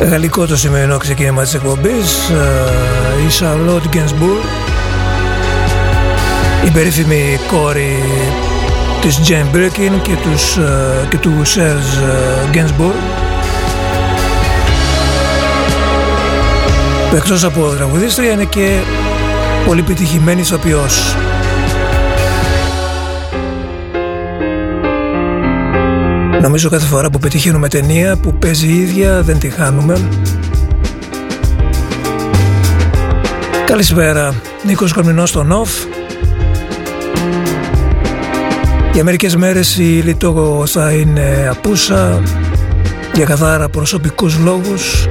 Γαλλικό το σημερινό ξεκίνημα της εκπομπής ε, η Charlotte Gainsbourg η περίφημη κόρη της Jane Birkin και, τους, ε, και του Serge Gainsbourg που εκτός από τραγουδίστρια είναι και πολύ πετυχημένη ηθοποιός. Νομίζω κάθε φορά που πετυχαίνουμε ταινία που παίζει η ίδια δεν τη χάνουμε. Καλησπέρα, Νίκος Κορμινός στο ΝΟΦ. Για μερικές μέρες η Λιτόγο θα είναι απούσα για καθάρα προσωπικούς λόγους.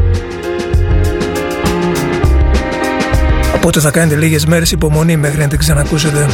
Οπότε θα κάνετε λίγες μέρες υπομονή μέχρι να την ξανακούσετε.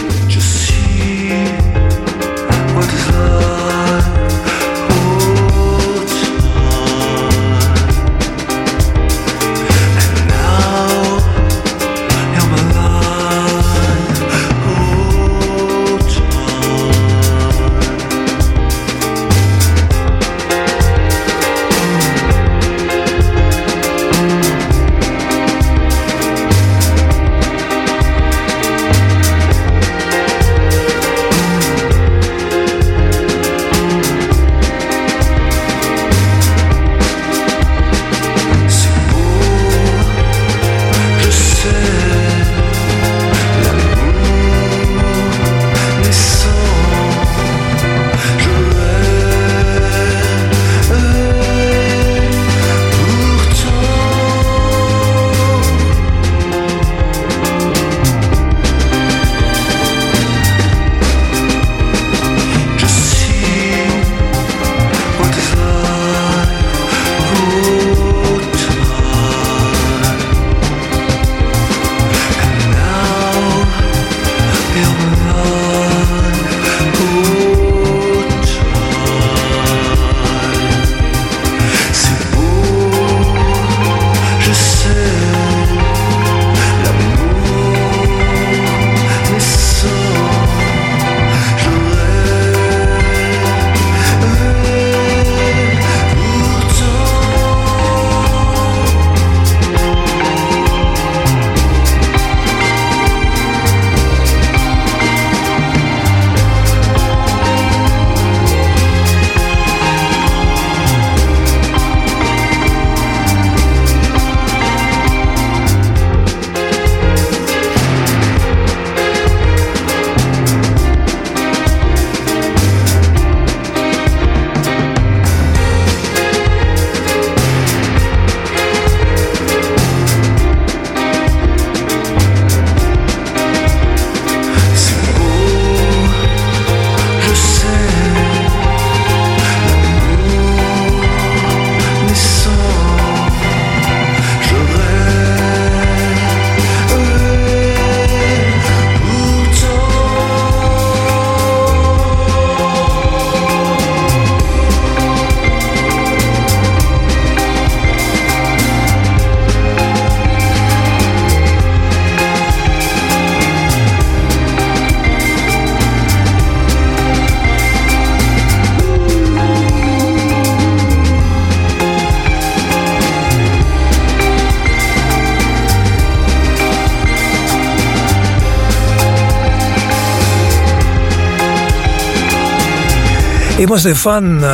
Είμαστε φαν α,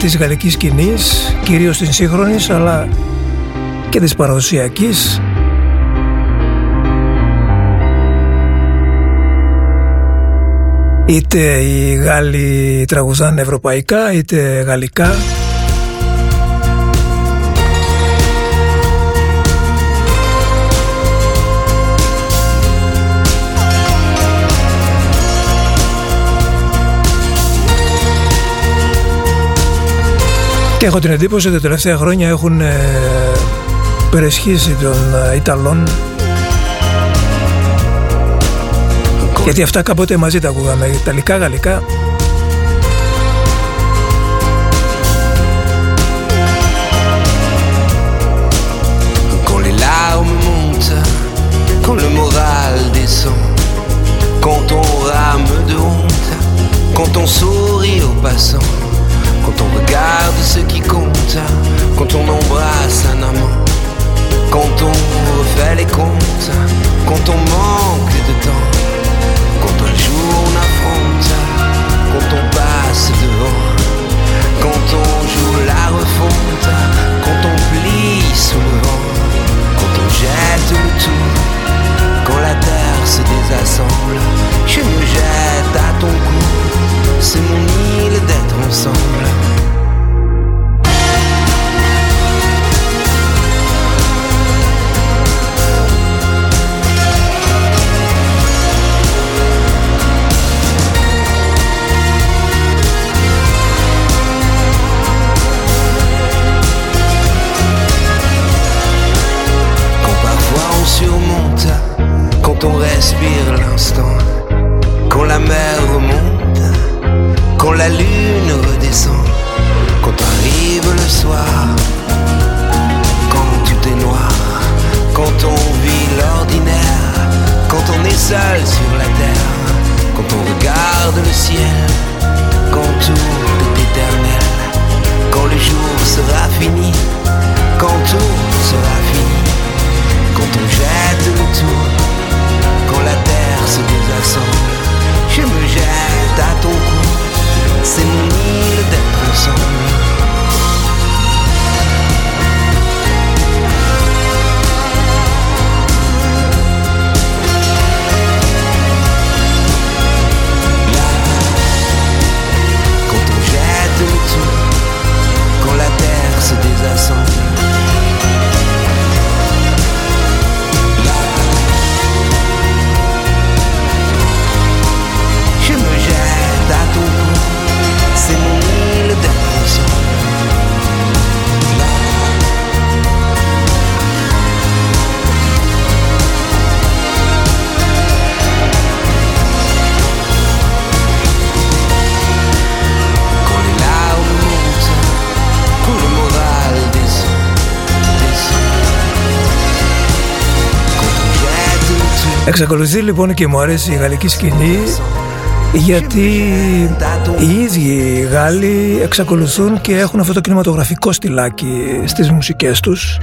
της γαλλικής σκηνής, κυρίως της σύγχρονης αλλά και της παραδοσιακής. Είτε οι Γάλλοι τραγουδάνε ευρωπαϊκά είτε γαλλικά. Και έχω την εντύπωση ότι τα τελευταία χρόνια έχουν ε, περισχύσει των ε, Ιταλών. Γιατί αυτά κάποτε μαζί τα ακούγαμε Ιταλικά, Γαλλικά. Quand les larmes montent, quand le moral descend, quand on rame de honte, quand on sourit aux passants Regarde ce qui compte, quand on embrasse un amant, quand on refait les comptes, quand on manque de temps, quand un jour on affronte, quand on passe devant, quand on joue la refonte, quand on plie sous le vent, quand on jette le tout, quand la terre se désassemble, je me jette à ton cou, c'est mon île d'être ensemble. Quand on respire l'instant, quand la mer remonte, quand la lune redescend, quand arrive le soir, quand tout est noir, quand on vit l'ordinaire, quand on est seul sur la terre, quand on regarde le ciel, quand tout est éternel, quand le jour sera fini, quand tout sera fini, quand on jette le tour quand la terre se désassemble, je me jette à ton cou. C'est mon île d'être ensemble. quand on jette tout, quand la terre se désassemble. Εξακολουθεί λοιπόν και μου αρέσει η γαλλική σκηνή γιατί οι ίδιοι οι Γάλλοι εξακολουθούν και έχουν αυτό το κινηματογραφικό στυλάκι στις μουσικές τους.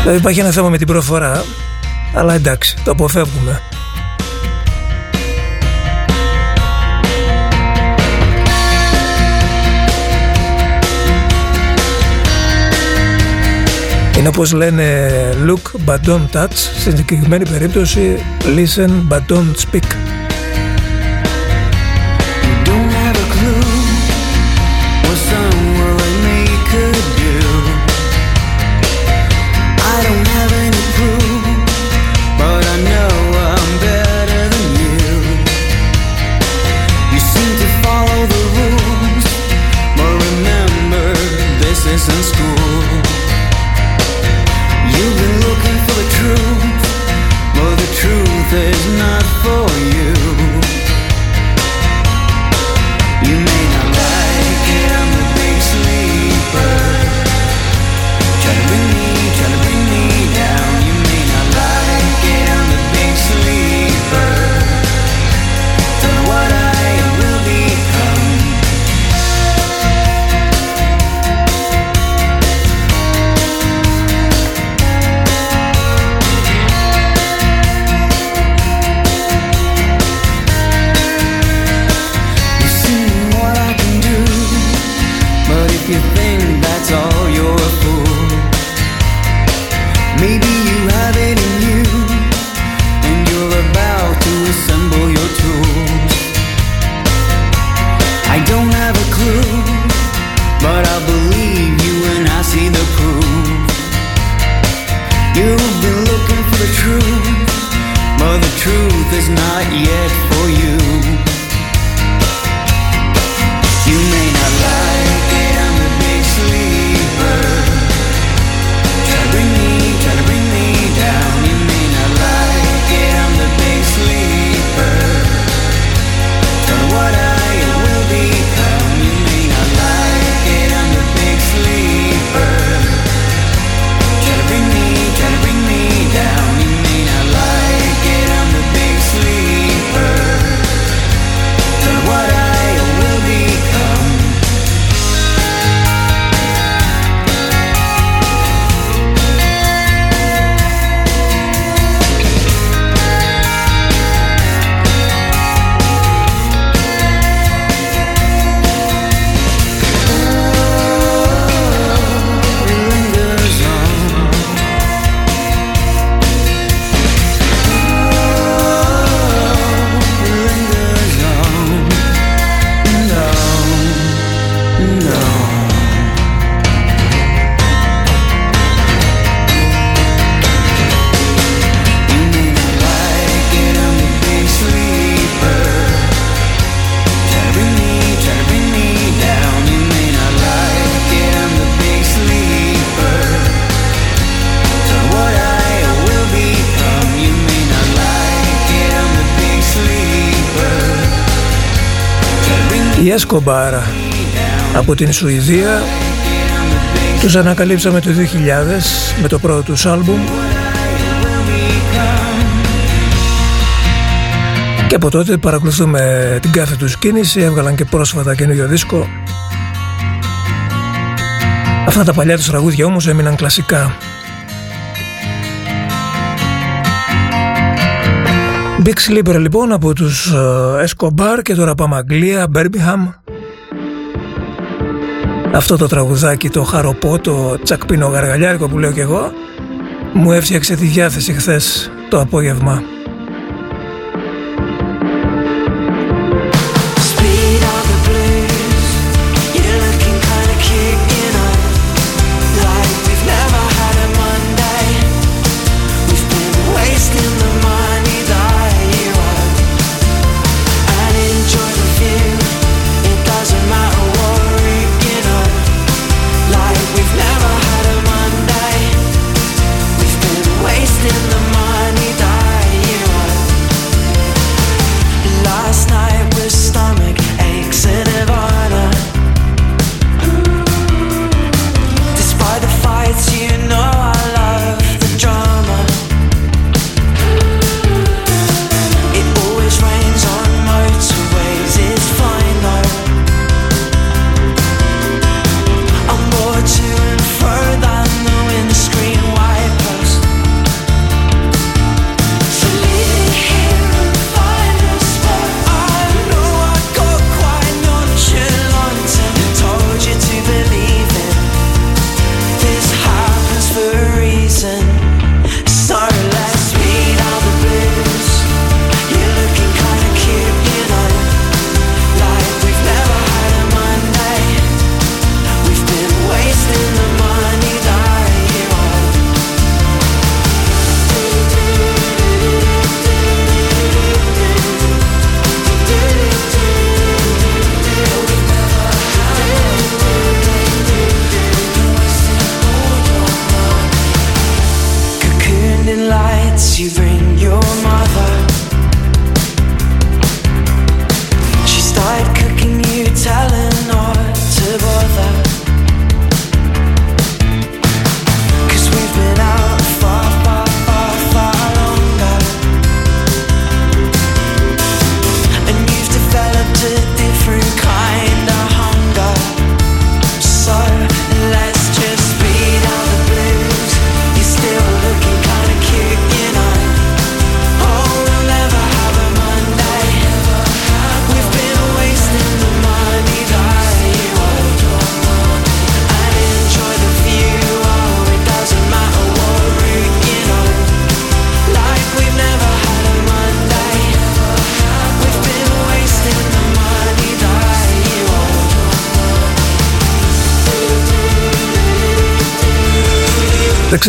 Δηλαδή υπάρχει ένα θέμα με την προφορά αλλά εντάξει το αποφεύγουμε Είναι όπως λένε look but don't touch, στην συγκεκριμένη περίπτωση listen but don't speak. Η Escobar από την Σουηδία. Τους ανακαλύψαμε το 2000 με το πρώτο τους άλμπουμ. Και από τότε παρακολουθούμε την κάθε τους κίνηση. Έβγαλαν και πρόσφατα καινούριο δίσκο. Αυτά τα παλιά τους τραγούδια όμως έμειναν κλασικά. Big Sleeper λοιπόν από τους uh, Escobar και τώρα πάμε Αγγλία, Birmingham αυτό το τραγουδάκι, το χαροπό, το τσακπίνο γαργαλιάρικο που λέω και εγώ, μου έφτιαξε τη διάθεση χθες το απόγευμα.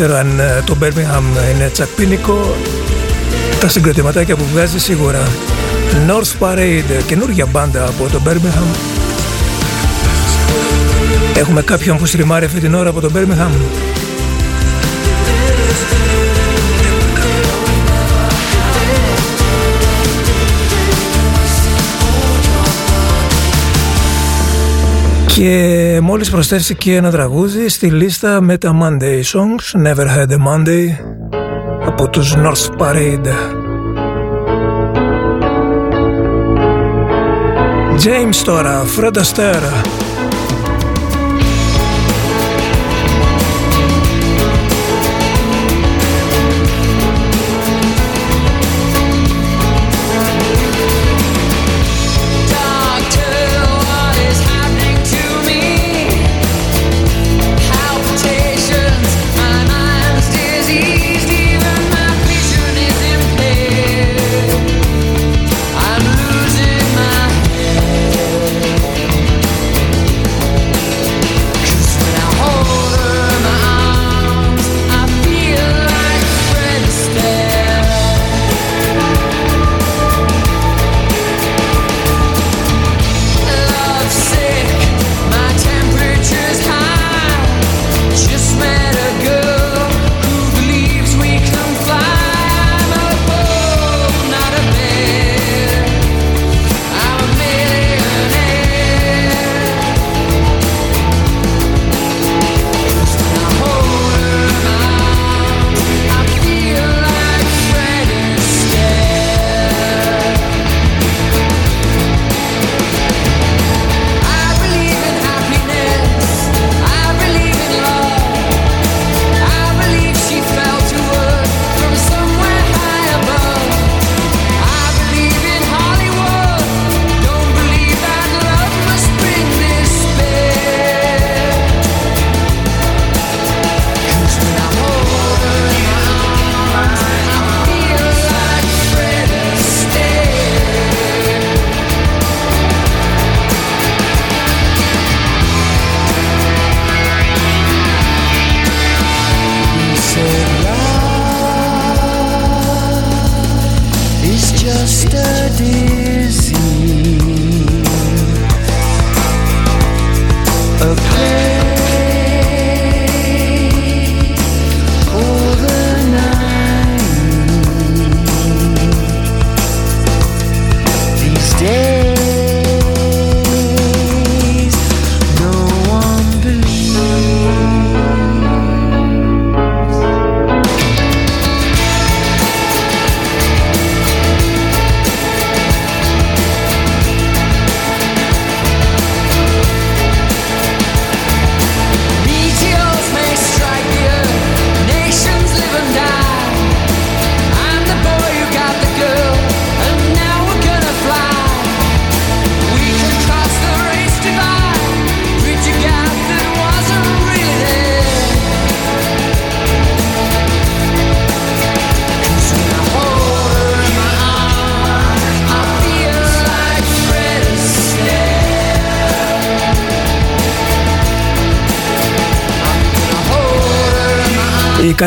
Ξέρω αν ε, το Birmingham είναι τσακπίνικο τα συγκροτηματάκια που βγάζει σίγουρα. North Parade, καινούργια μπάντα από το Birmingham. Έχουμε κάποιον που στριμάρει αυτή την ώρα από το Birmingham Και μόλις προσθέθηκε ένα τραγούδι στη λίστα με τα Monday Songs Never Had a Monday από τους North Parade James τώρα, Fred Astaire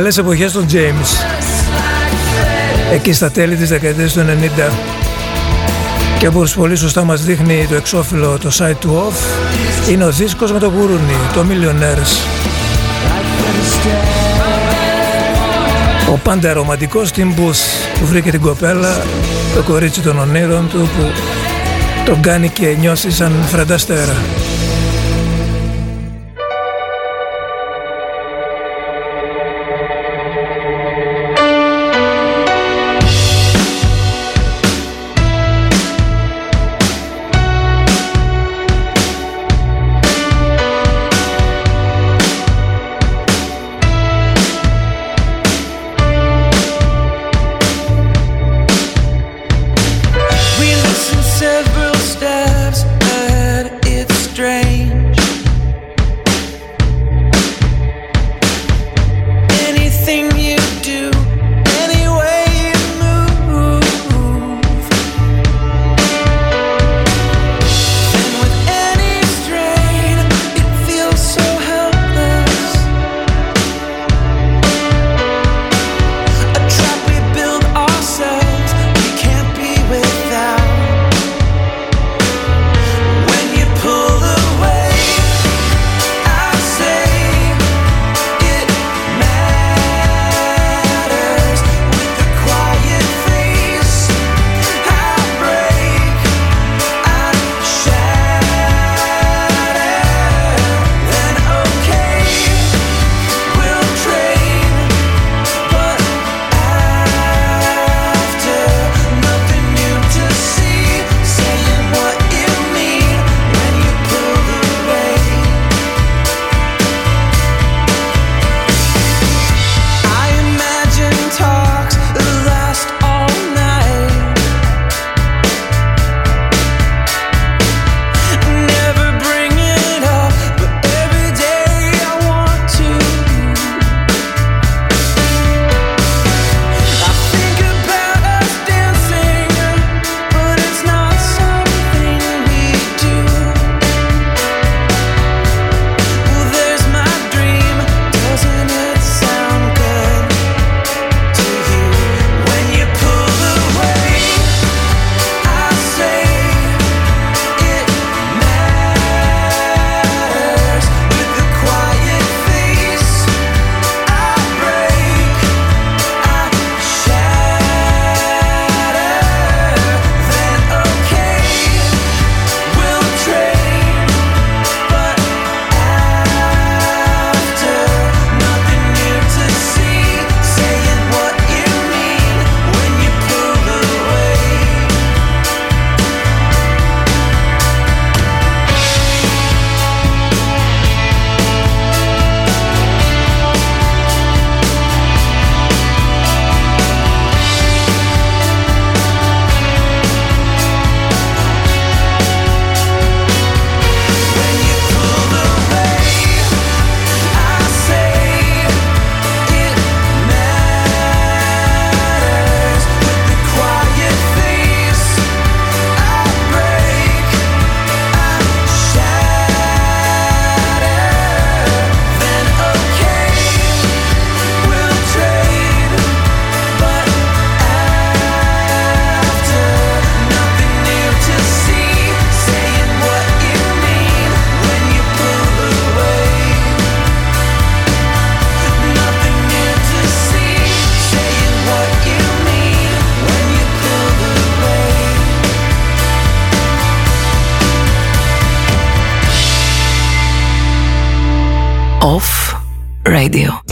καλές εποχές των James. Εκεί στα τέλη της δεκαετίας του 90 και όπως πολύ σωστά μας δείχνει το εξώφυλλο το site του off είναι ο δίσκος με το γουρούνι, το Millionaires. Ο πάντα ρομαντικός Tim Booth που βρήκε την κοπέλα το κορίτσι των ονείρων του που τον κάνει και νιώσεις σαν φρανταστέρα Radio.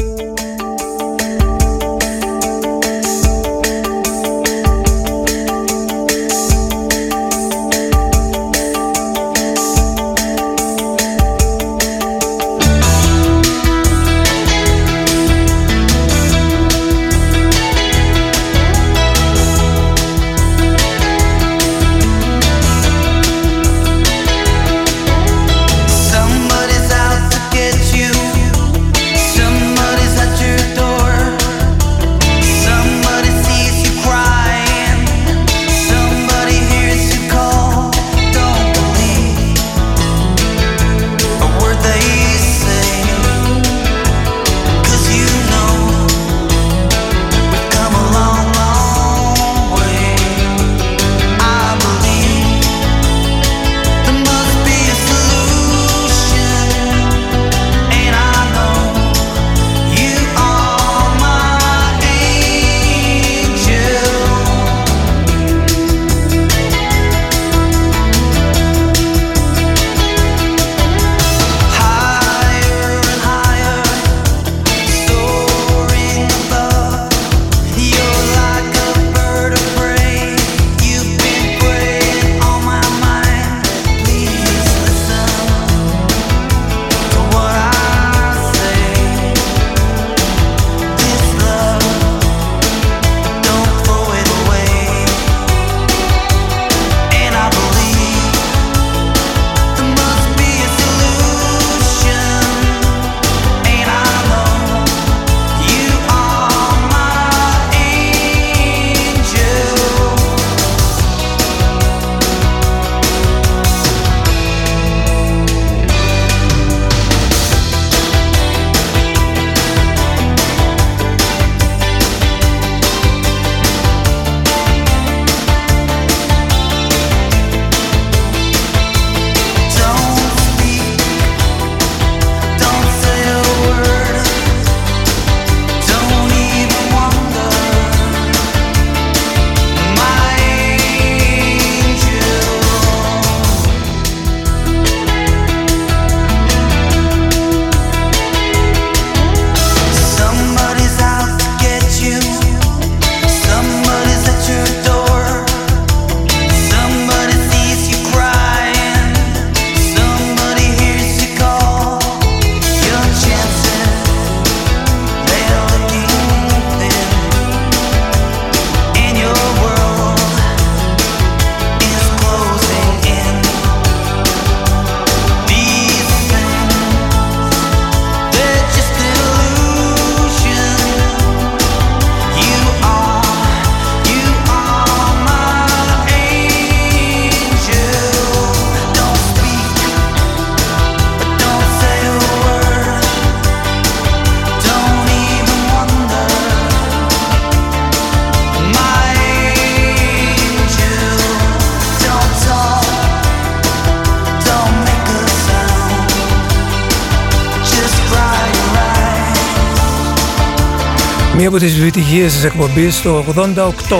Μία από τις επιτυχίες της εκπομπής το 88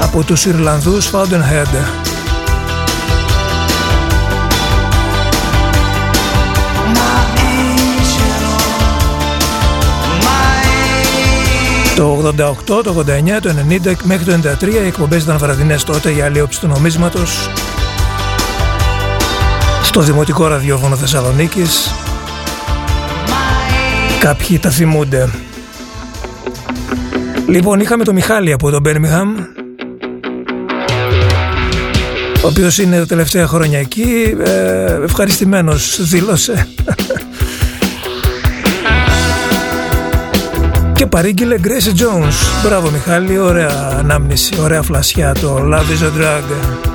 από τους Ιρλανδούς Fountainhead. Το 88, το 89, το 90 μέχρι το 93 οι εκπομπές ήταν βραδινές τότε για αλλιώψη του νομίσματος στο Δημοτικό Ραδιόφωνο Θεσσαλονίκης Κάποιοι τα θυμούνται Λοιπόν είχαμε το Μιχάλη από τον Μπέρμιχαμ ο οποίος είναι τα τελευταία χρόνια εκεί. Ε, ευχαριστημένος δήλωσε. Και παρήγγειλε Grace Jones. Μπράβο Μιχάλη, ωραία ανάμνηση ωραία φλασιά το Love is a Drug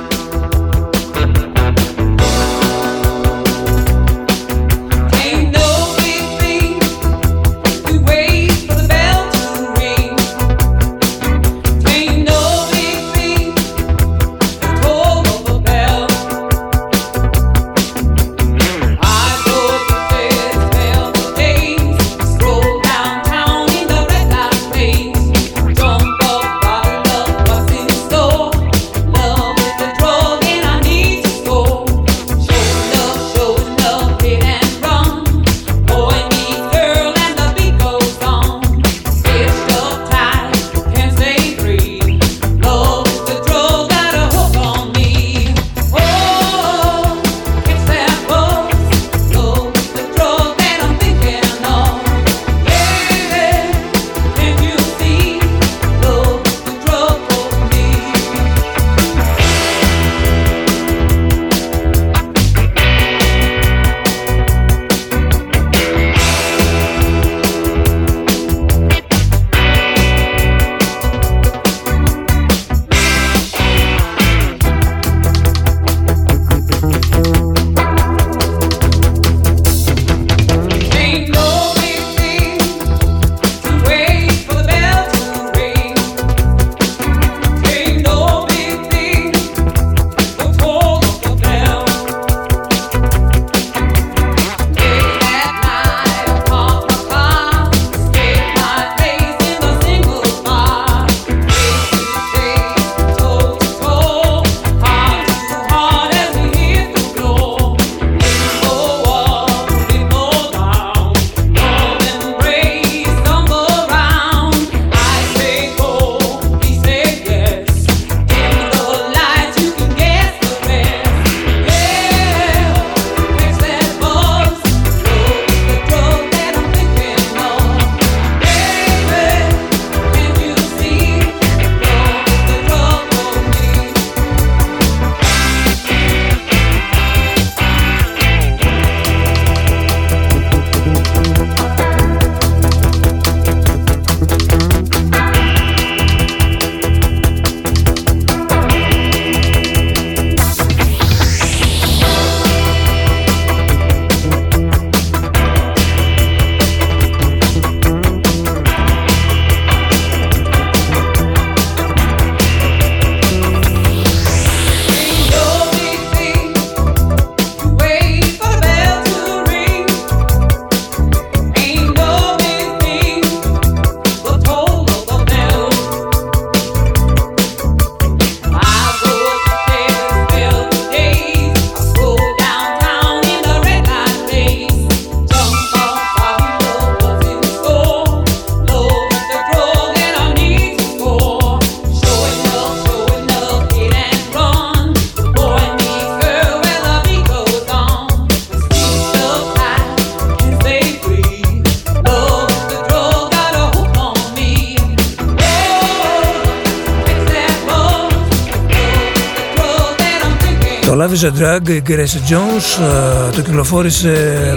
Love is a Drug, η Grace Jones ε, το κυκλοφόρησε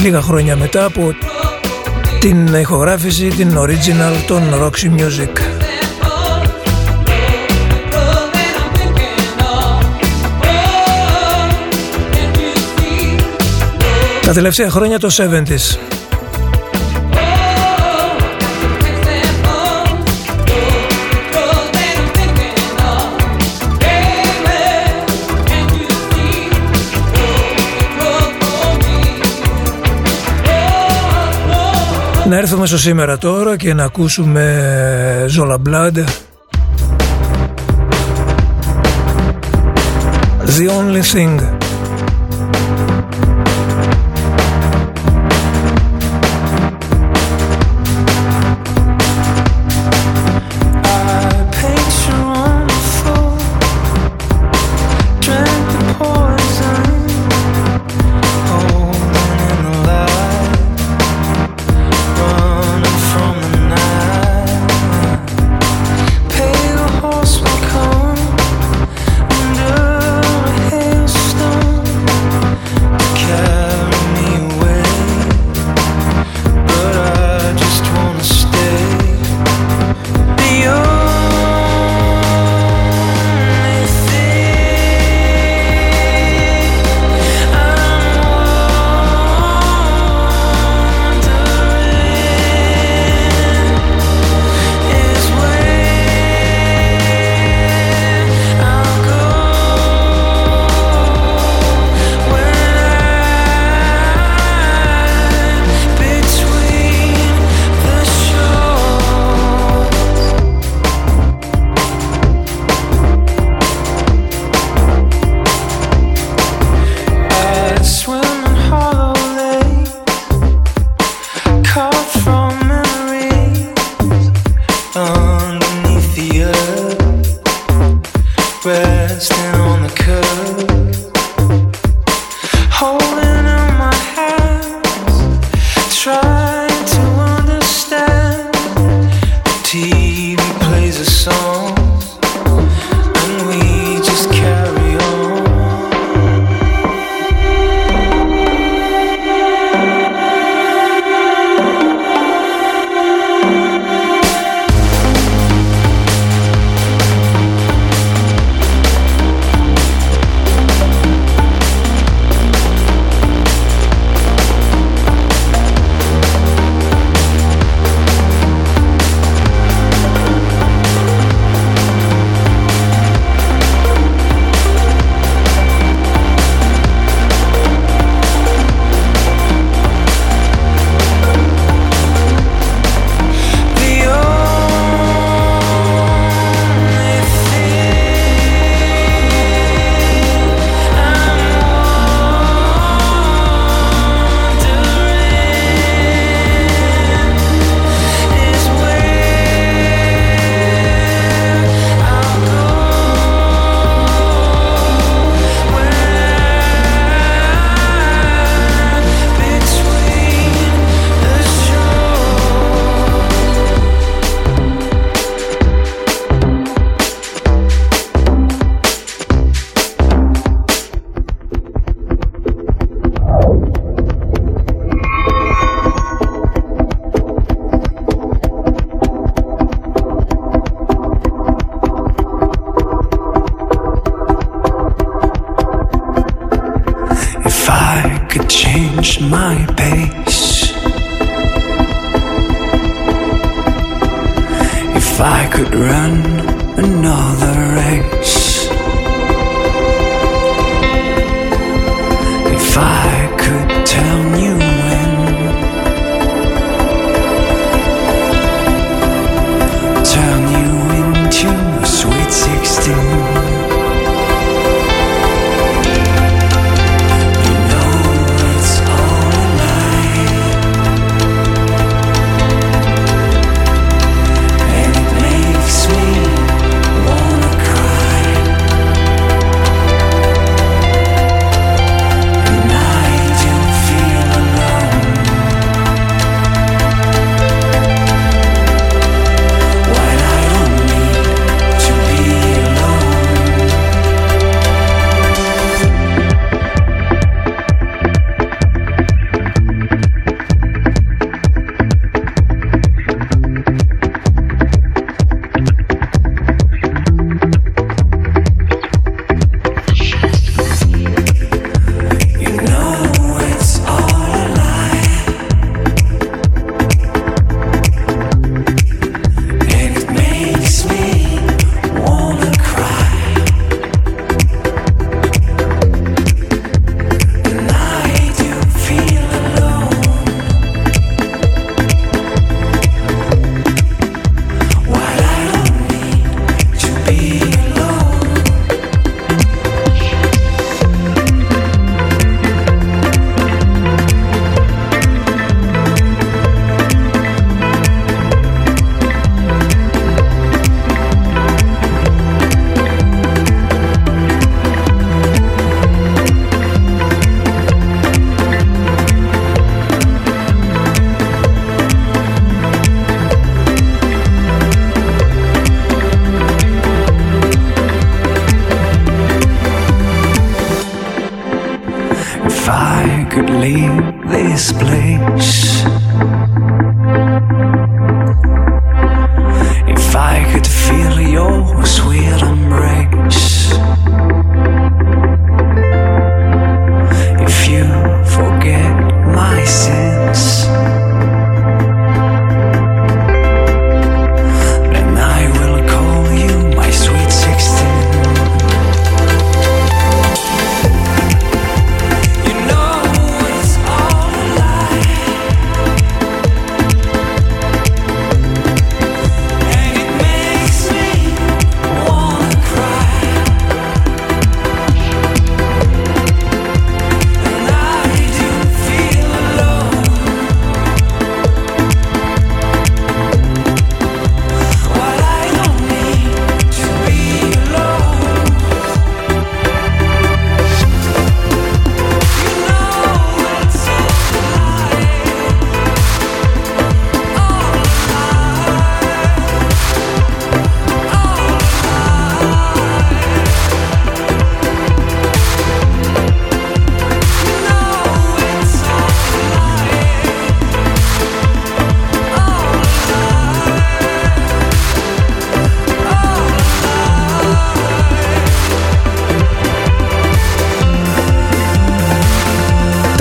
λίγα χρόνια μετά από την ηχογράφηση, την original των Roxy Music. Τα τελευταία χρόνια το 70's. Να έρθουμε στο σήμερα τώρα και να ακούσουμε Zola Blood. The Only Thing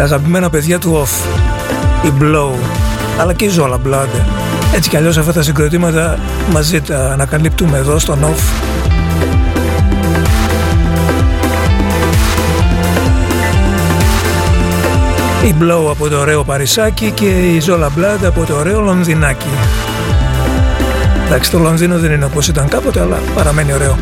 αγαπημένα παιδιά του Off, η Blow, αλλά και η Zola Blood. Έτσι κι αλλιώς αυτά τα συγκροτήματα μαζί τα ανακαλύπτουμε εδώ στον Off. Η Blow από το ωραίο Παρισάκι και η Zola Blood από το ωραίο Λονδινάκι. Εντάξει, το Λονδίνο δεν είναι όπως ήταν κάποτε, αλλά παραμένει ωραίο.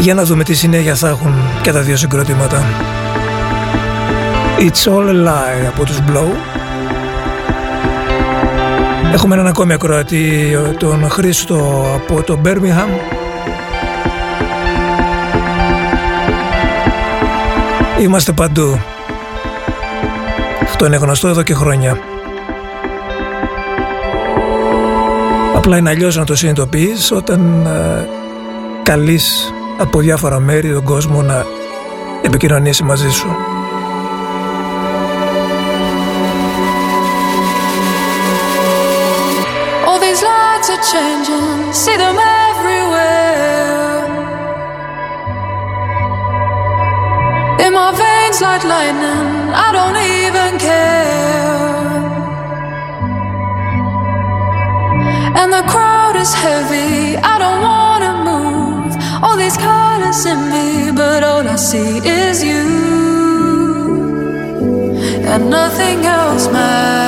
Για να δούμε τι συνέχεια θα έχουν και τα δύο συγκροτήματα. It's all a lie από τους Blow. Έχουμε έναν ακόμη ακροατή, τον Χρήστο από το Birmingham. Είμαστε παντού. Αυτό είναι γνωστό εδώ και χρόνια. Απλά είναι αλλιώς να το συνειδητοποιείς όταν ε, καλείς από διάφορα μέρη τον κόσμο να επικοινωνήσει μαζί σου. All these lights are changing, see them everywhere. In my veins like lightning, I don't even care. And the crowd is heavy, I don't wanna move. All these in me, but all I see is you. And nothing else matters.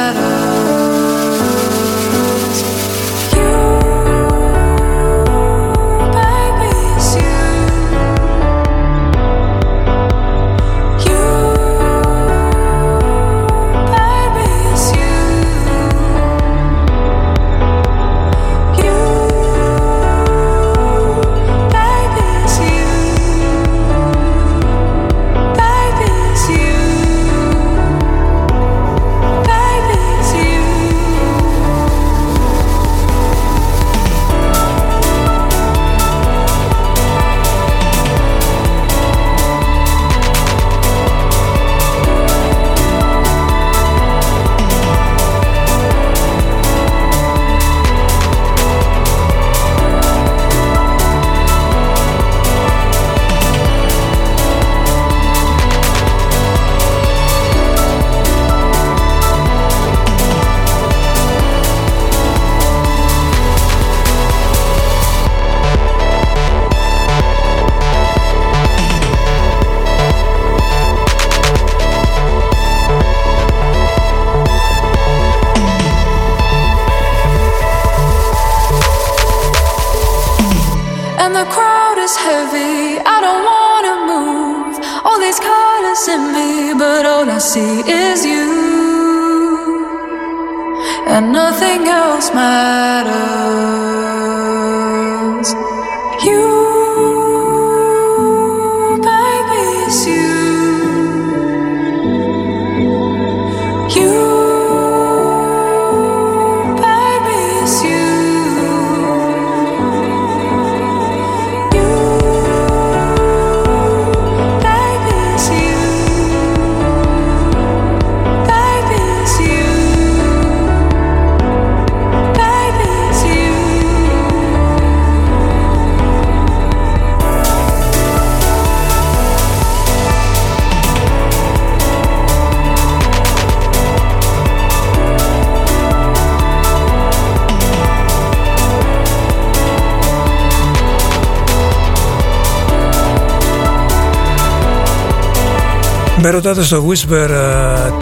Ρωτάτε στο Whisper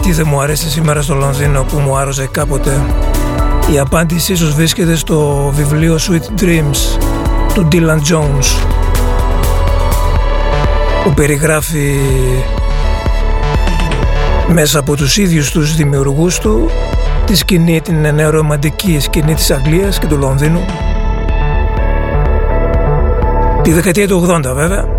τι δεν μου αρέσει σήμερα στο Λονδίνο που μου άρρωσε κάποτε. Η απάντηση ίσως βρίσκεται στο βιβλίο Sweet Dreams του Dylan Jones που περιγράφει μέσα από τους ίδιους τους δημιουργούς του τη σκηνή, την νεορομαντική σκηνή της Αγγλίας και του Λονδίνου τη δεκαετία του 80 βέβαια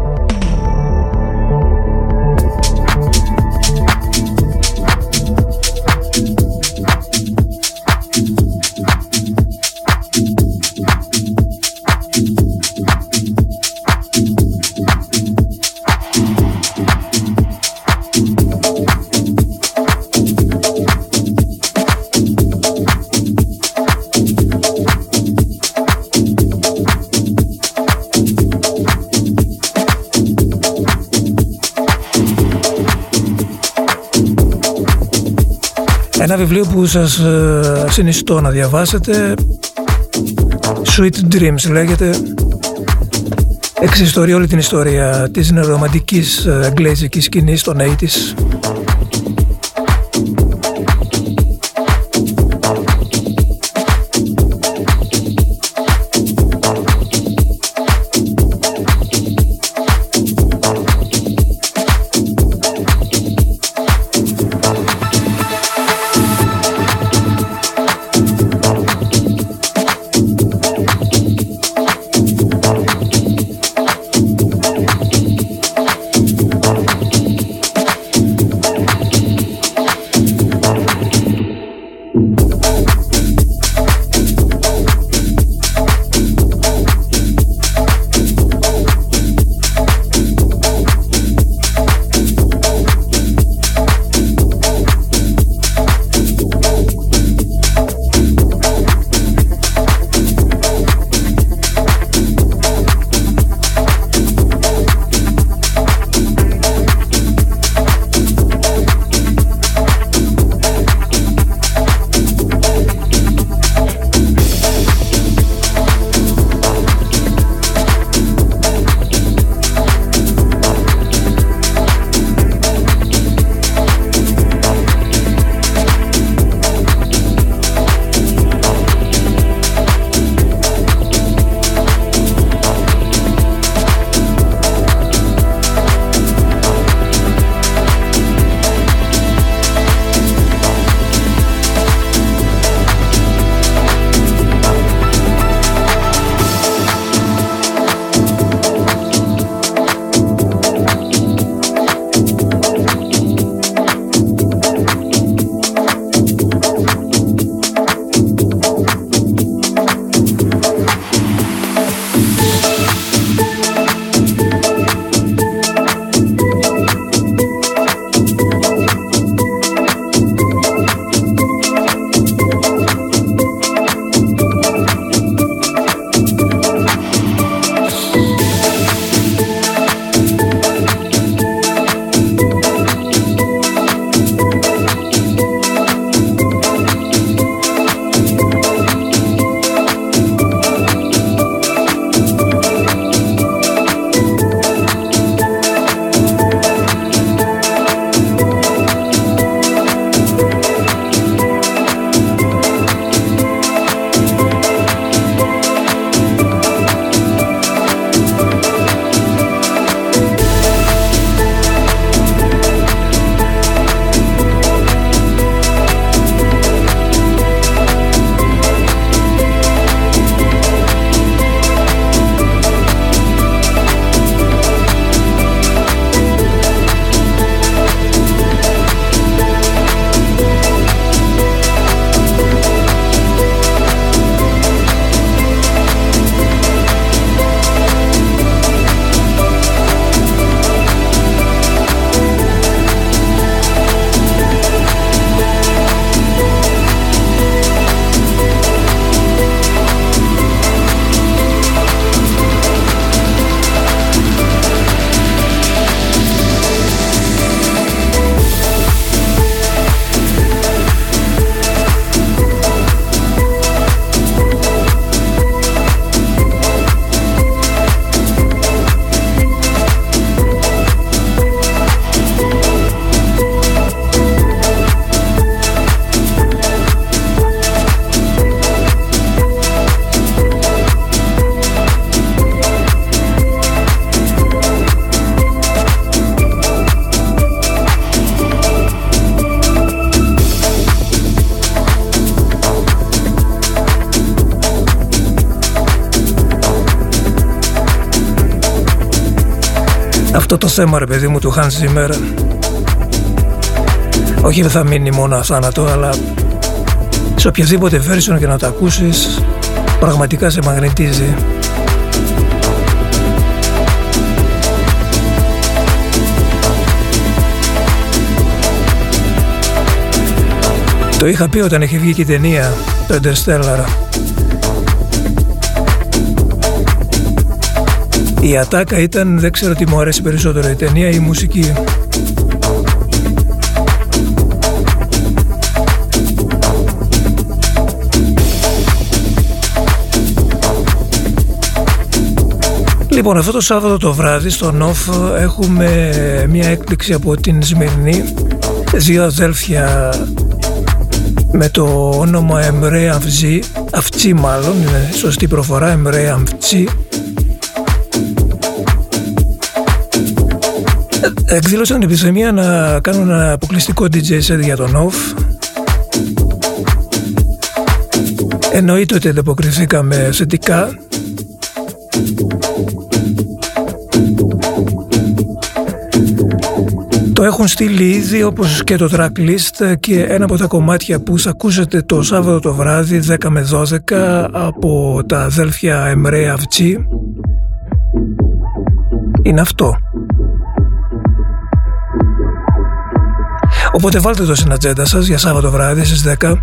Ένα βιβλίο που σας ε, συνιστώ να διαβάσετε. Sweet Dreams λέγεται. Εξιστορεί όλη την ιστορία της νεορομαντικής ε, αγγλέζικης σκηνής των 80's θέμα ρε παιδί μου του Hans Zimmer. Όχι δεν θα μείνει μόνο αθάνατο αλλά σε οποιαδήποτε version και να το ακούσεις πραγματικά σε μαγνητίζει. Το είχα πει όταν είχε βγει και η ταινία το Interstellar Η ατάκα ήταν, δεν ξέρω τι μου αρέσει περισσότερο, η ταινία ή η μουσική. Λοιπόν, αυτό το Σάββατο το βράδυ στο ΝΟΦ έχουμε μια έκπληξη από την Σμυρνή. Δύο αδέλφια με το όνομα Εμρέ Αυτζή, Αυτσί μάλλον, είναι σωστή προφορά, Εμρέ Αυτζή. Εκδήλωσαν την επιθυμία να κάνουν ένα αποκλειστικό DJ set για τον OFF. Εννοείται ότι ανταποκριθήκαμε θετικά. Το έχουν στείλει ήδη όπως και το tracklist και ένα από τα κομμάτια που θα ακούσετε το Σάββατο το βράδυ 10 με 12 από τα αδέλφια Εμρέ Αυτσί είναι αυτό. Οπότε βάλτε το στην ατζέντα σας για Σάββατο βράδυ στις 10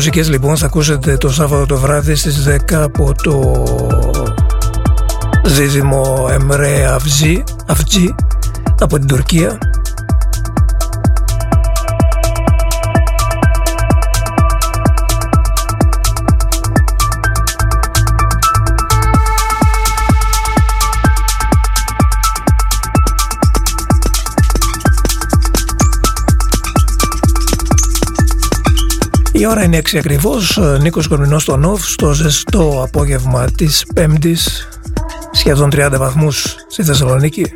μουσικές λοιπόν θα ακούσετε το Σάββατο το βράδυ στις 10 από το δίδυμο Εμρέ Αυτζή, Αυτζή από την Τουρκία Η ώρα είναι 6 ακριβώς, Νίκος Κορμινός στο Νοφ, στο ζεστό απόγευμα της Πέμπτης, σχεδόν 30 βαθμούς στη Θεσσαλονίκη.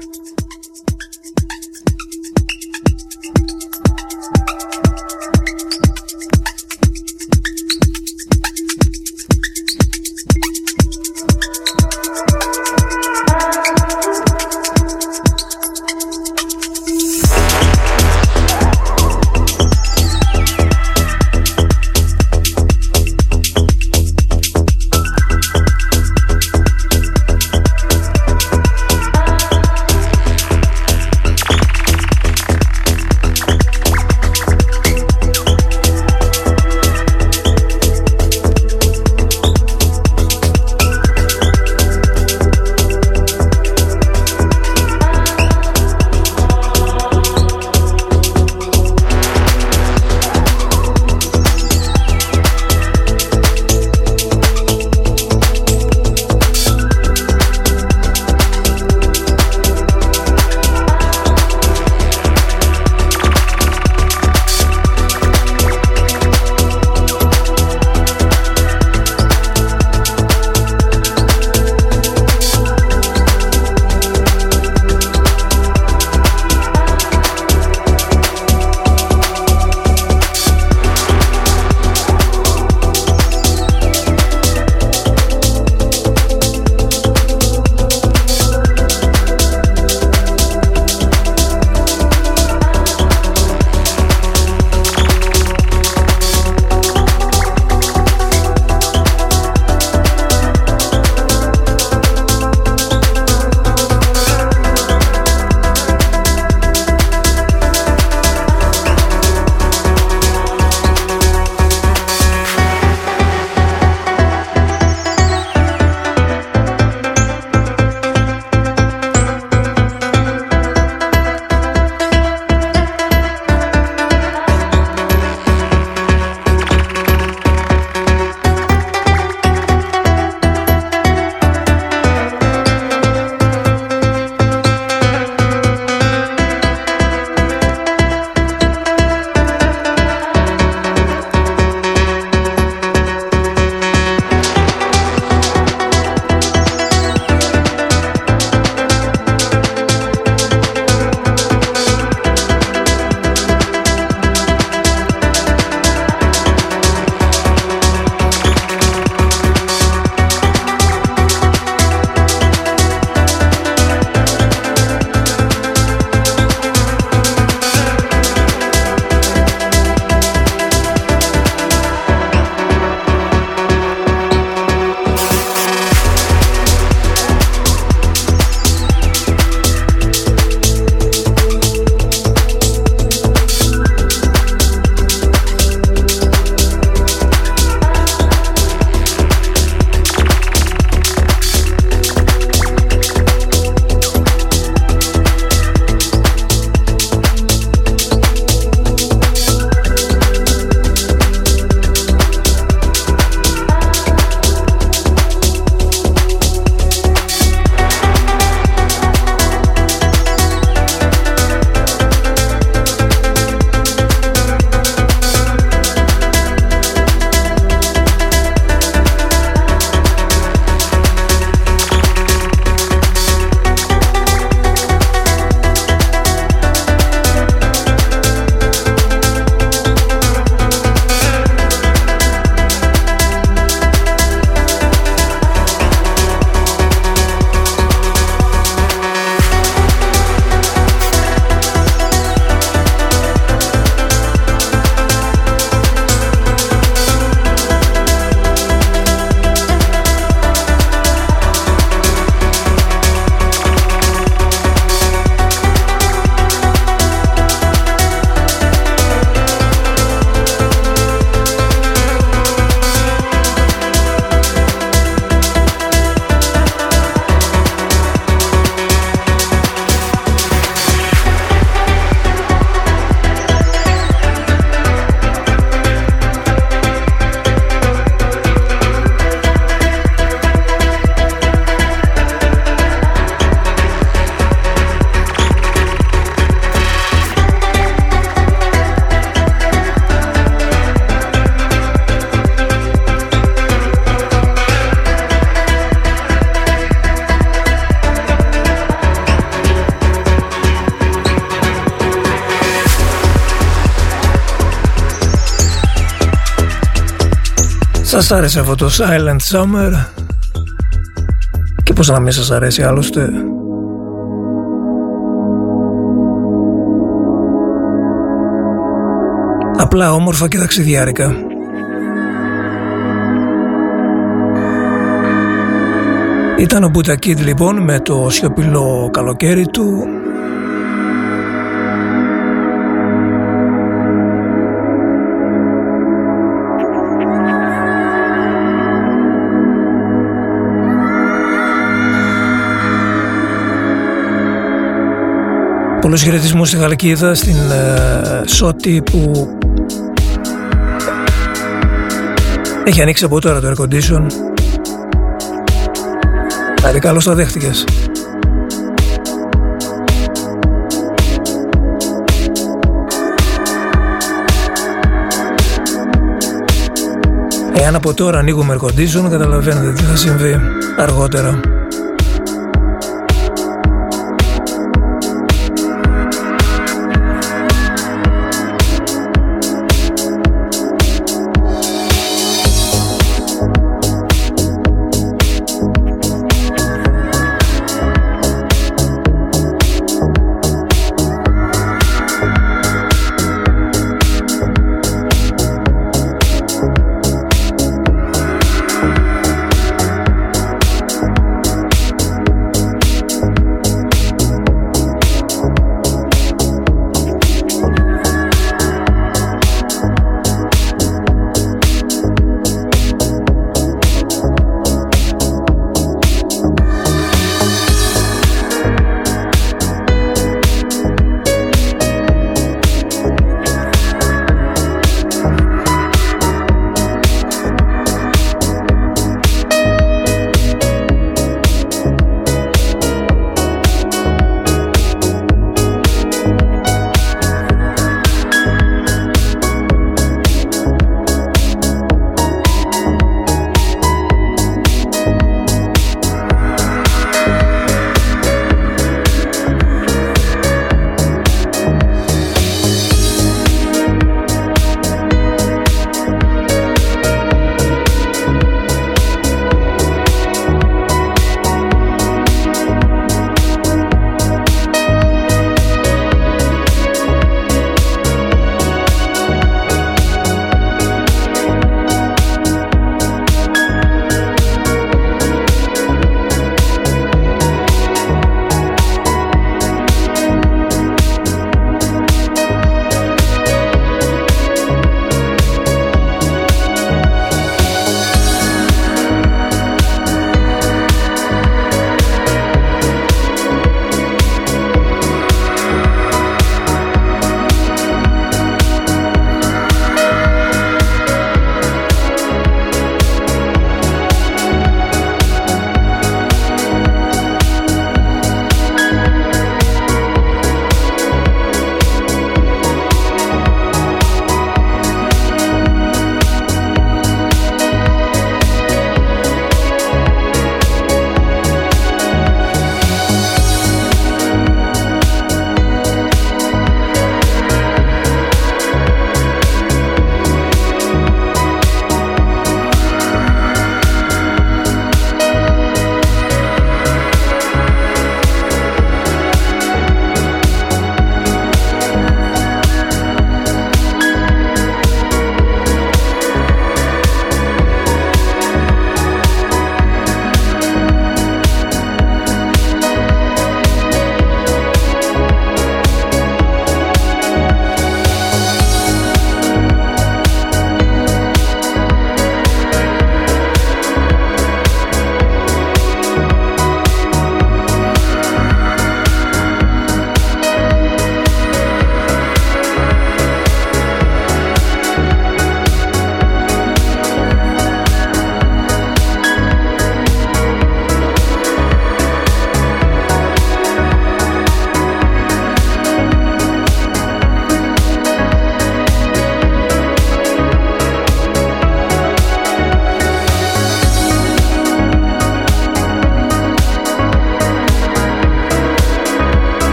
Σας άρεσε αυτό το Silent Summer; Και πώς να μην σας αρέσει άλλωστε; Απλά όμορφα και ταξιδιάρικα. Ήταν ο Μπούτα λοιπόν με το σιωπηλό καλοκαίρι του Πολλούς χαιρετισμούς στη Γαλκίδα, στην ε, Σότη που έχει ανοίξει από τώρα το air condition. Άρα καλώς το δέχτηκες. Εάν από τώρα ανοίγουμε air condition καταλαβαίνετε τι θα συμβεί αργότερα.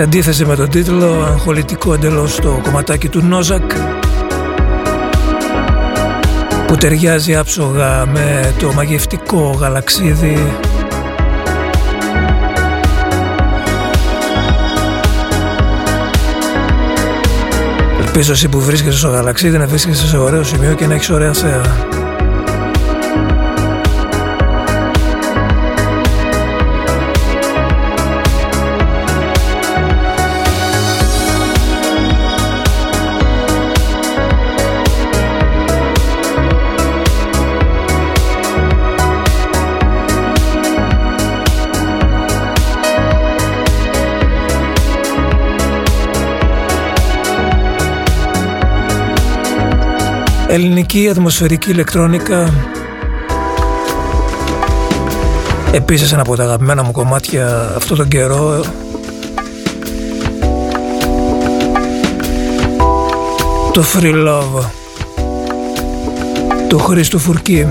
Σε αντίθεση με τον τίτλο, αγχολητικό εντελώς το κομματάκι του Νόζακ που ταιριάζει άψογα με το μαγευτικό γαλαξίδι Ελπίζω εσύ που βρίσκεσαι στο γαλαξίδι να βρίσκεσαι σε ωραίο σημείο και να έχεις ωραία θέα. Ελληνική ατμοσφαιρική ηλεκτρόνικα. Επίσης ένα από τα αγαπημένα μου κομμάτια αυτό τον καιρό. Το Free Love Το Χρήστο Φουρκή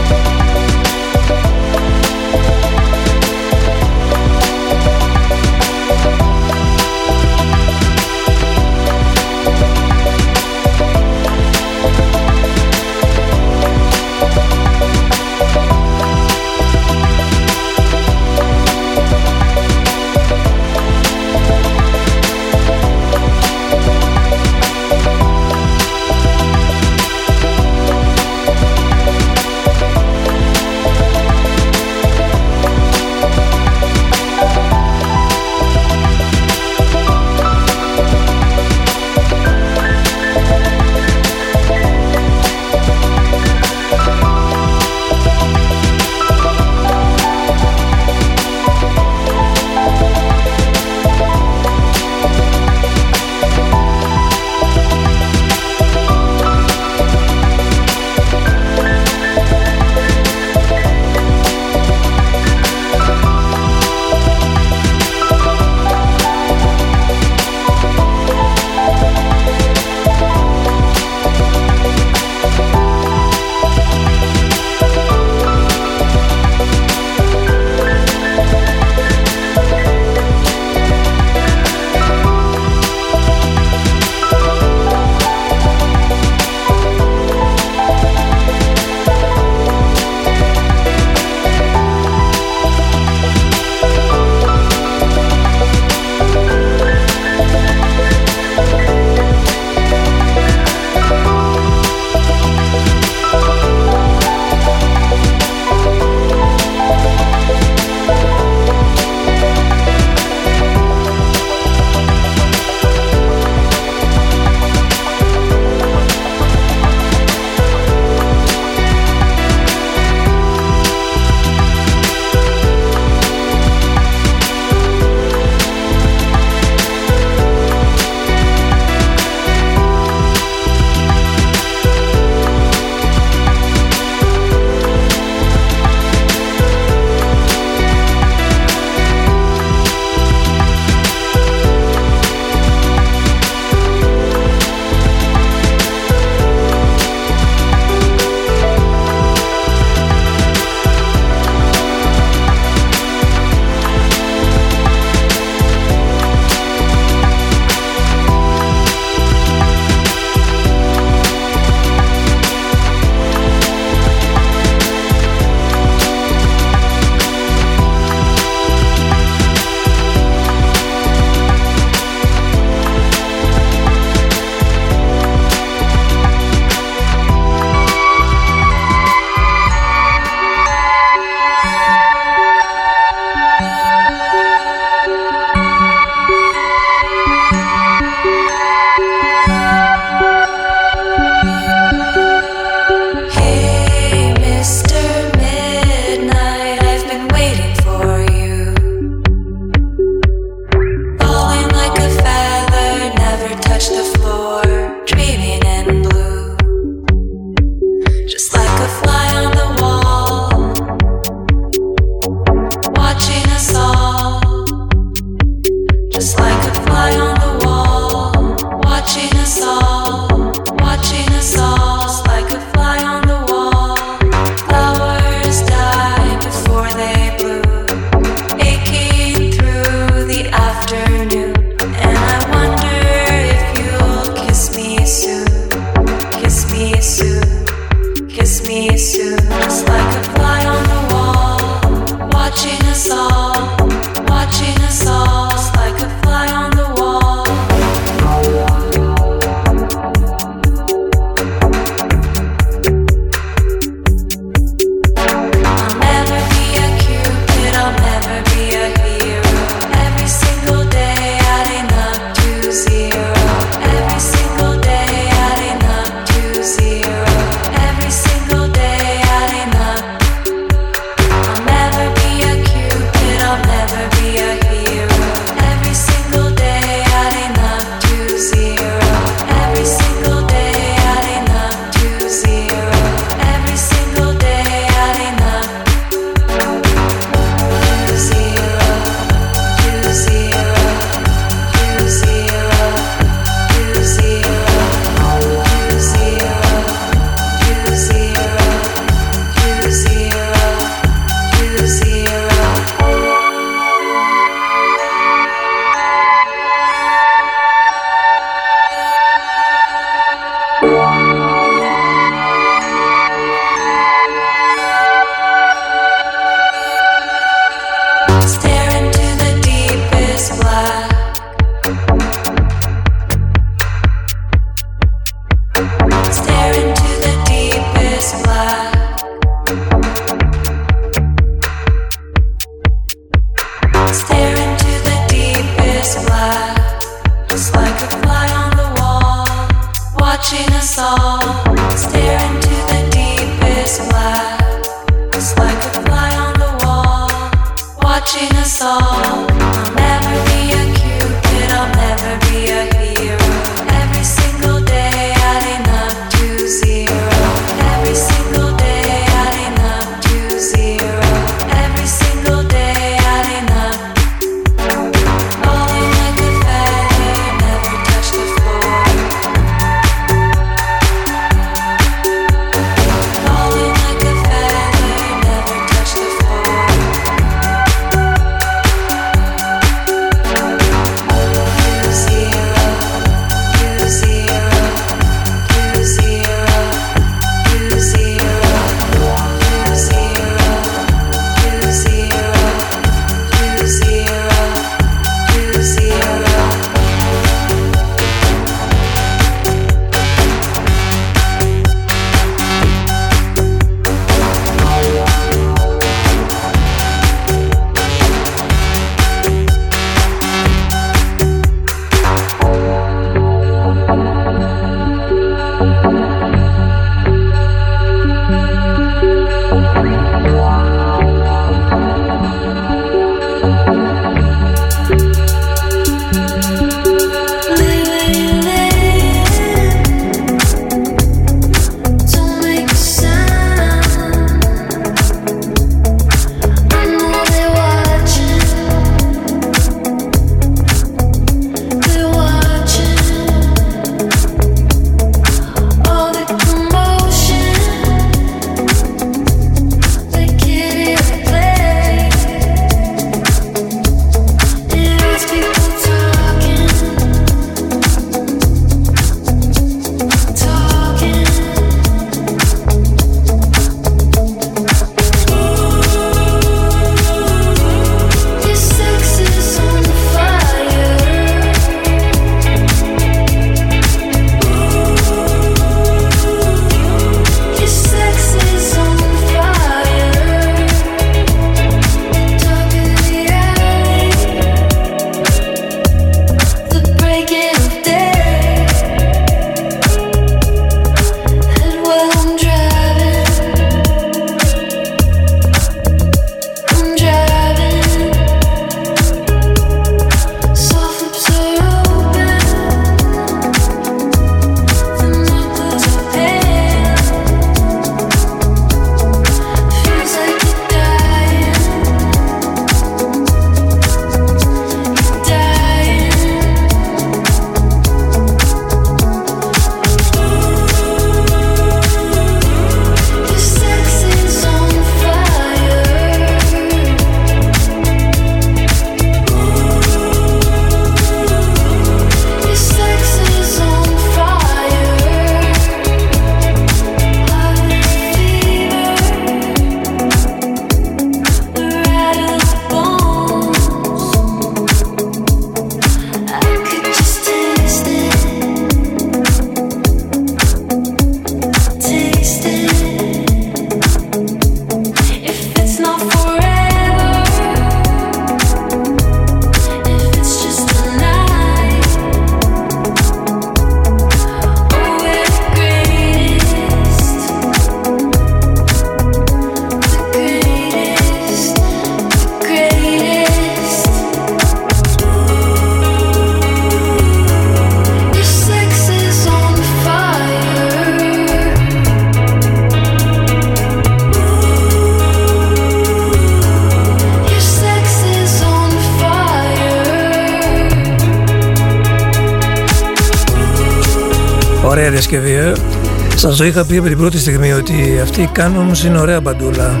το είχα πει από την πρώτη στιγμή ότι αυτή η όμως είναι ωραία μπαντούλα.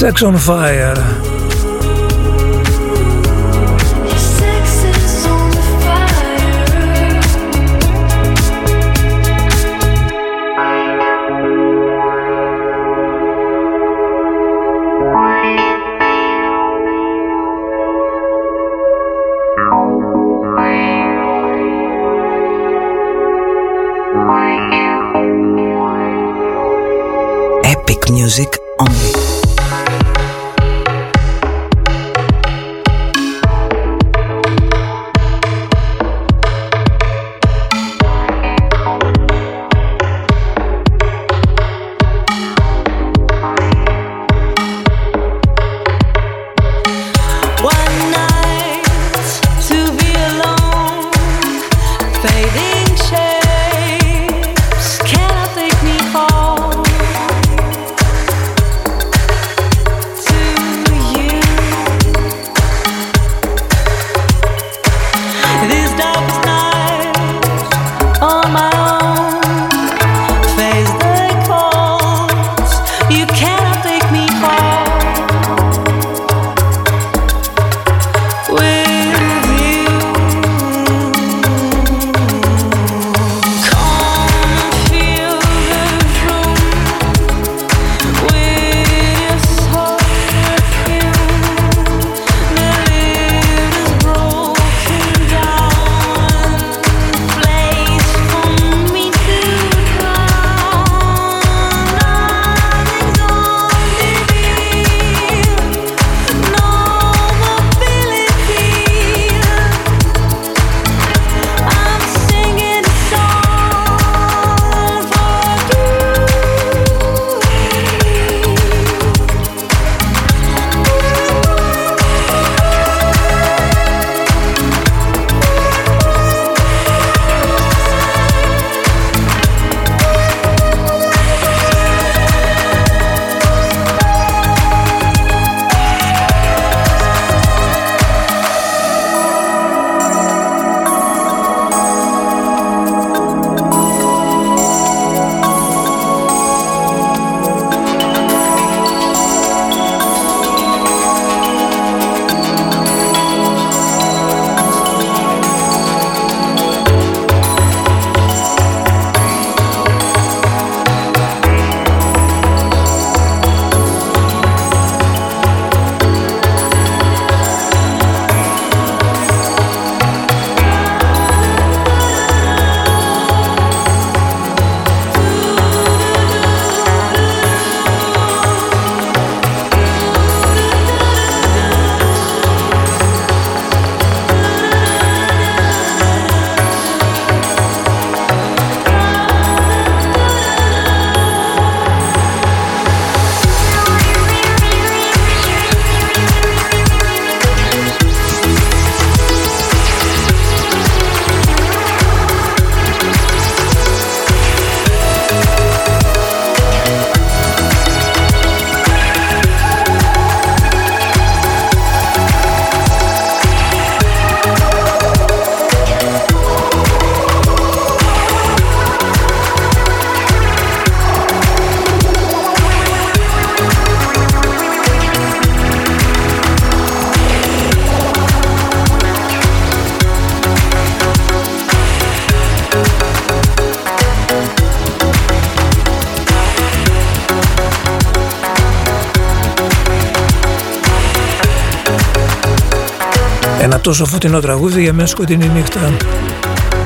Sex on Fire. Music τόσο φωτεινό τραγούδι για μια σκοτεινή νύχτα.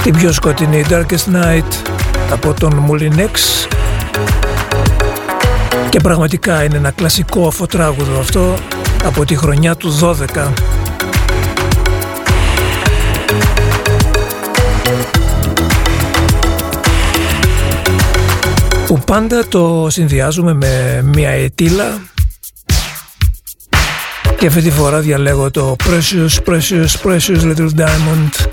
Την πιο σκοτεινή Darkest Night από τον Moulinex και πραγματικά είναι ένα κλασικό αφοτράγουδο αυτό από τη χρονιά του 12. που πάντα το συνδυάζουμε με μια ετήλα και αυτή τη φορά διαλέγω το Precious, Precious, Precious Little Diamond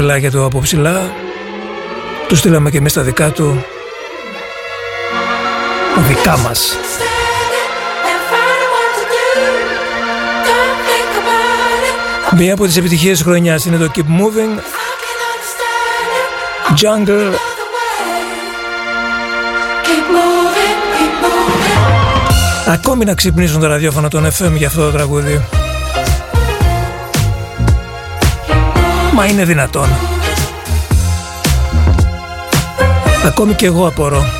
φυλάκια του από ψηλά. Του στείλαμε και εμείς τα δικά του. Δικά μας. Μία από τις επιτυχίες της χρονιάς είναι το Keep Moving. Jungle. Ακόμη να ξυπνήσουν τα ραδιόφωνα των FM για αυτό το τραγούδι. Μα είναι δυνατόν. Ακόμη και εγώ απορώ.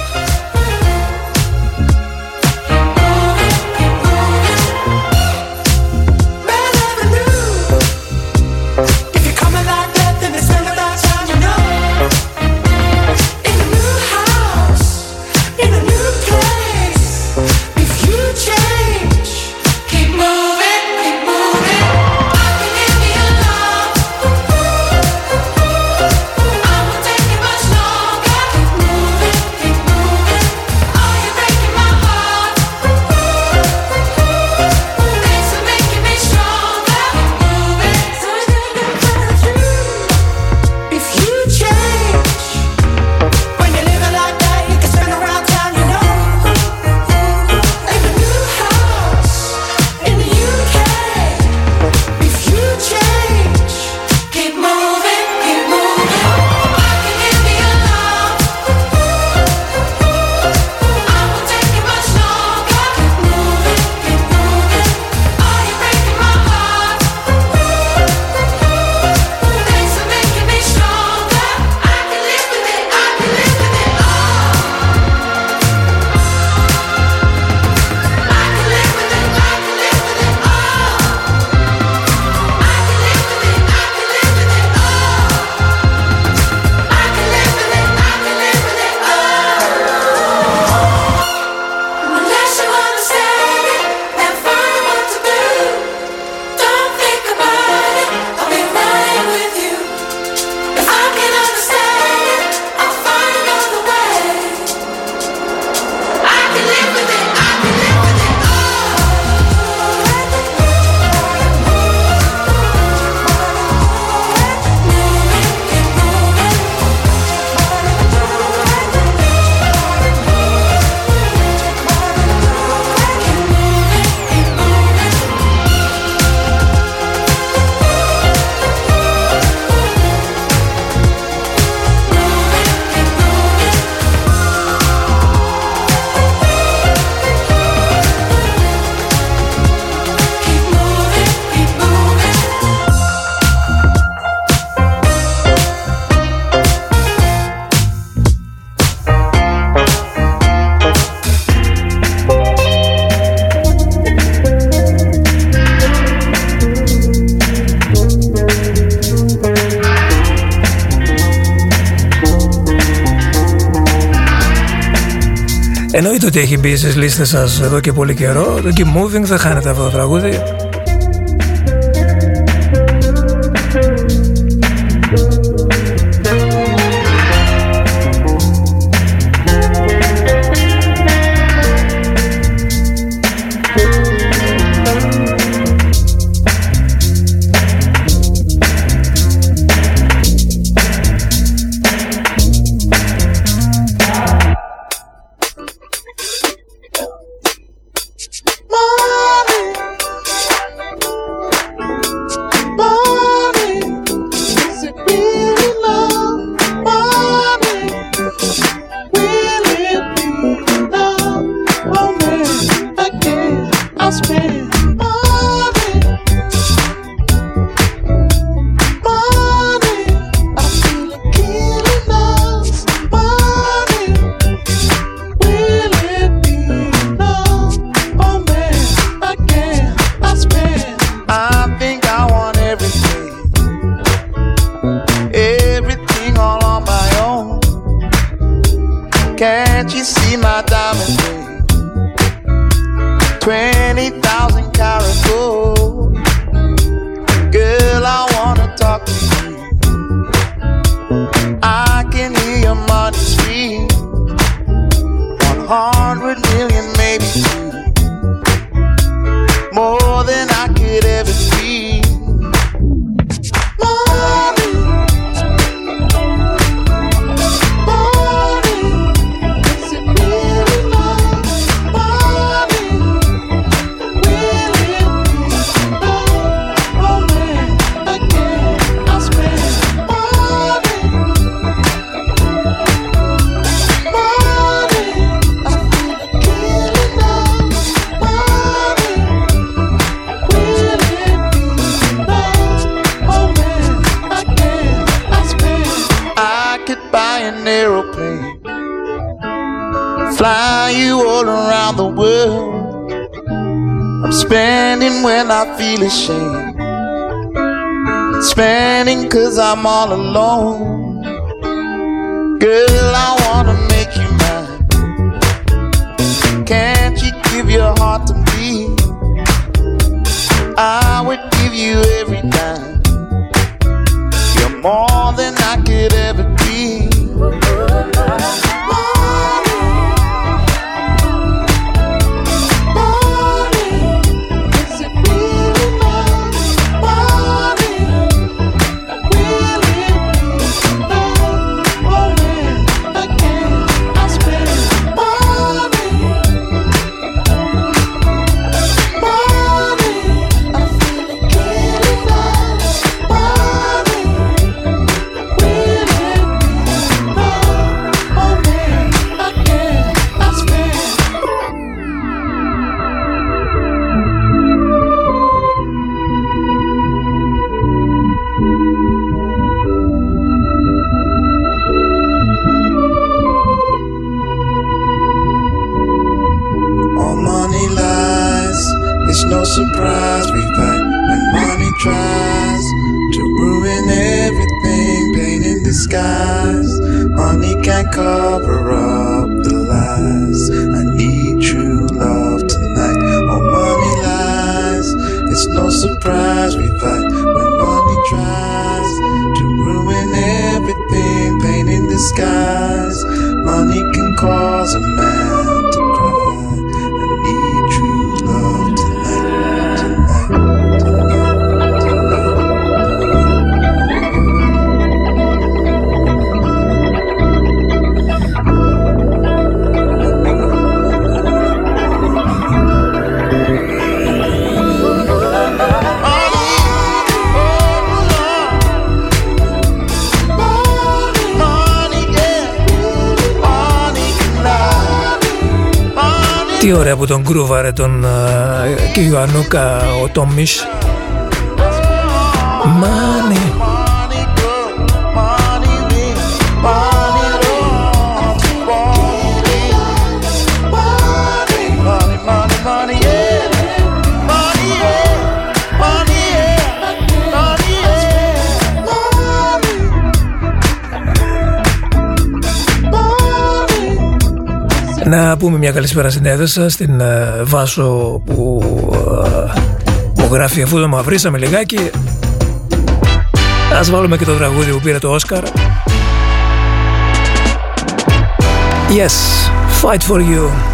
Σας εδώ και πολύ καιρό. Το Keep Moving θα χάνετε αυτό το τραγούδι. Ωραία που τον κρούβαρε τον uh, και Ιωαννούκα ο Τόμις Να πούμε μια καλησπέρα στην έδεσα, στην uh, Βάσο που uh, μου γράφει αφού το μαυρίσαμε λιγάκι. Ας βάλουμε και το τραγούδι που πήρε το Όσκαρ. Yes, fight for you.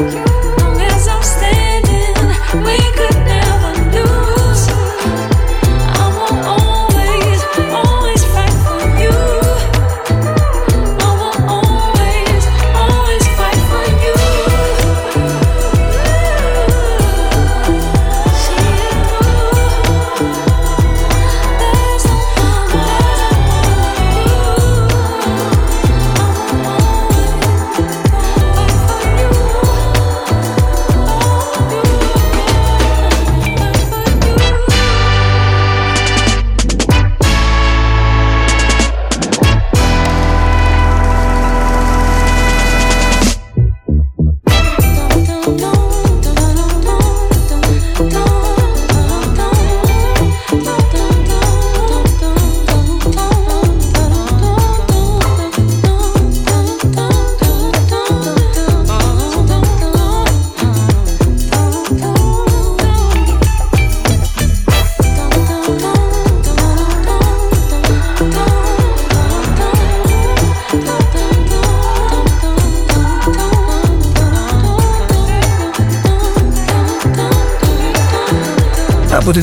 you.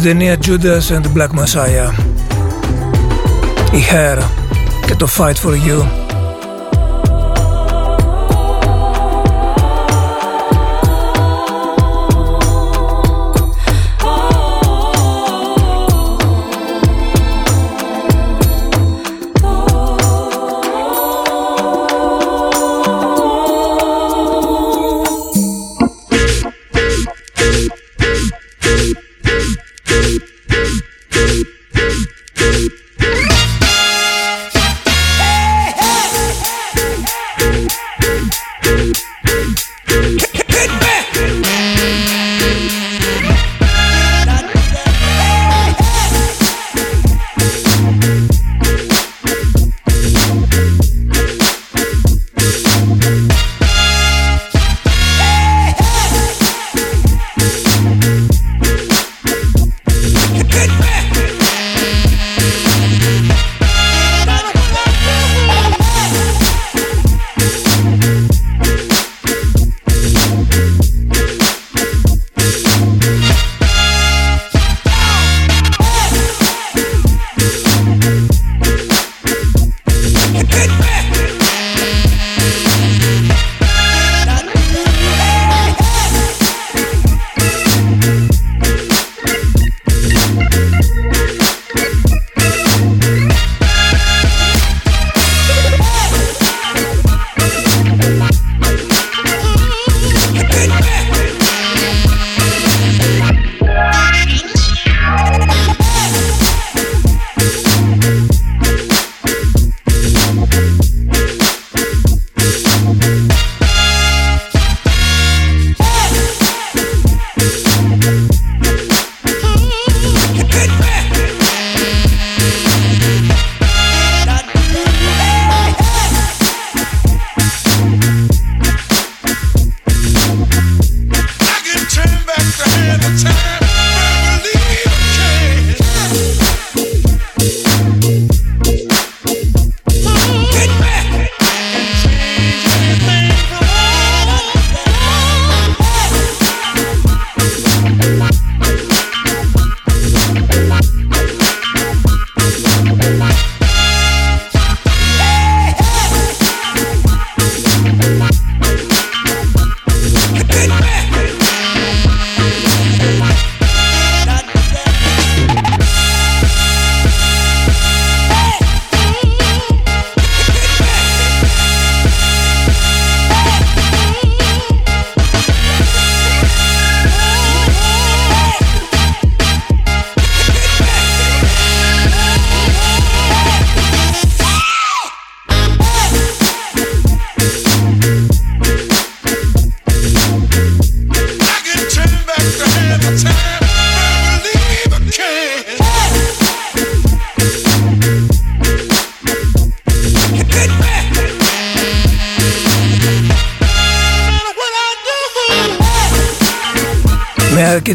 την ταινία Judas and the Black Messiah η Hair και το Fight for You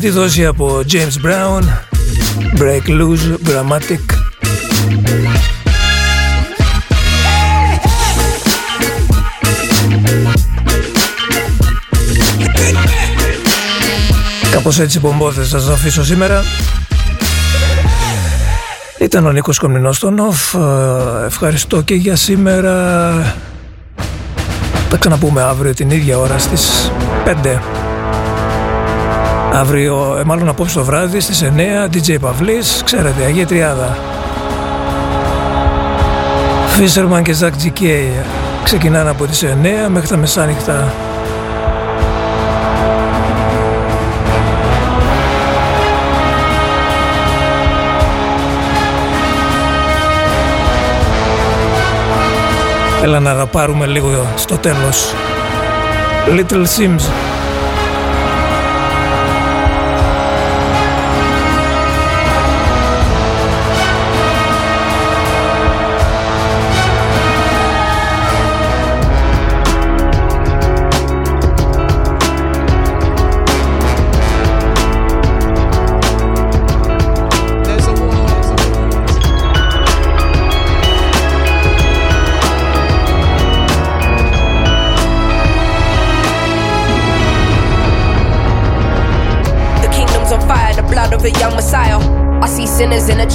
Αρκετή δόση από James Brown, Break Loose, Grammatic. Κάπως έτσι πομπόδες θα σας αφήσω σήμερα. Ήταν ο Νίκος Κομνηνός στο ΝΟΦ. Ε, ευχαριστώ και για σήμερα. Θα ξαναπούμε αύριο την ίδια ώρα στις 5. Αύριο, ε, μάλλον απόψε το βράδυ στις 9, DJ Παυλής, ξέρετε, Αγία Τριάδα. Φίσερμαν και Ζακ Τζικέι ξεκινάνε από τις 9 μέχρι τα μεσάνυχτα. Έλα να αγαπάρουμε λίγο στο τέλος. Little Sims.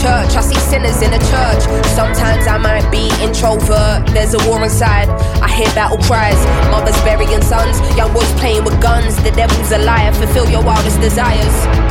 church. I see sinners in the church. Sometimes I might be introvert. There's a war inside. I hear battle cries. Mothers burying sons. Young boys playing with guns. The devil's a liar. Fulfill your wildest desires.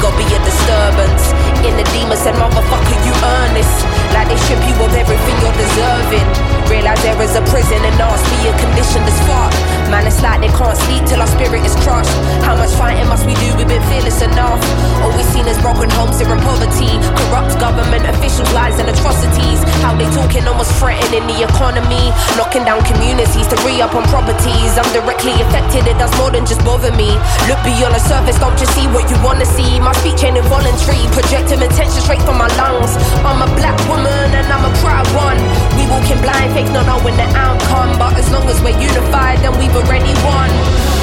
Go be demons said, motherfucker, you earn this. Like they strip you of everything you're deserving. Realize there is a prison and nasty, a condition as fuck. Man, it's like they can't sleep till our spirit is crushed. How much fighting must we do? We've been fearless enough. All we've seen is broken homes here in poverty. Corrupt government officials, lies and atrocities. How they talking almost threatening the economy. Knocking down communities to re up on properties. I'm directly affected, it does more than just bother me. Look beyond the surface, don't just see what you wanna see. My speech ain't involuntary, projecting them intent straight from my lungs. I'm a black woman and I'm a proud one. We walk in blind faith, not knowing the outcome. But as long as we're unified, then we've already won.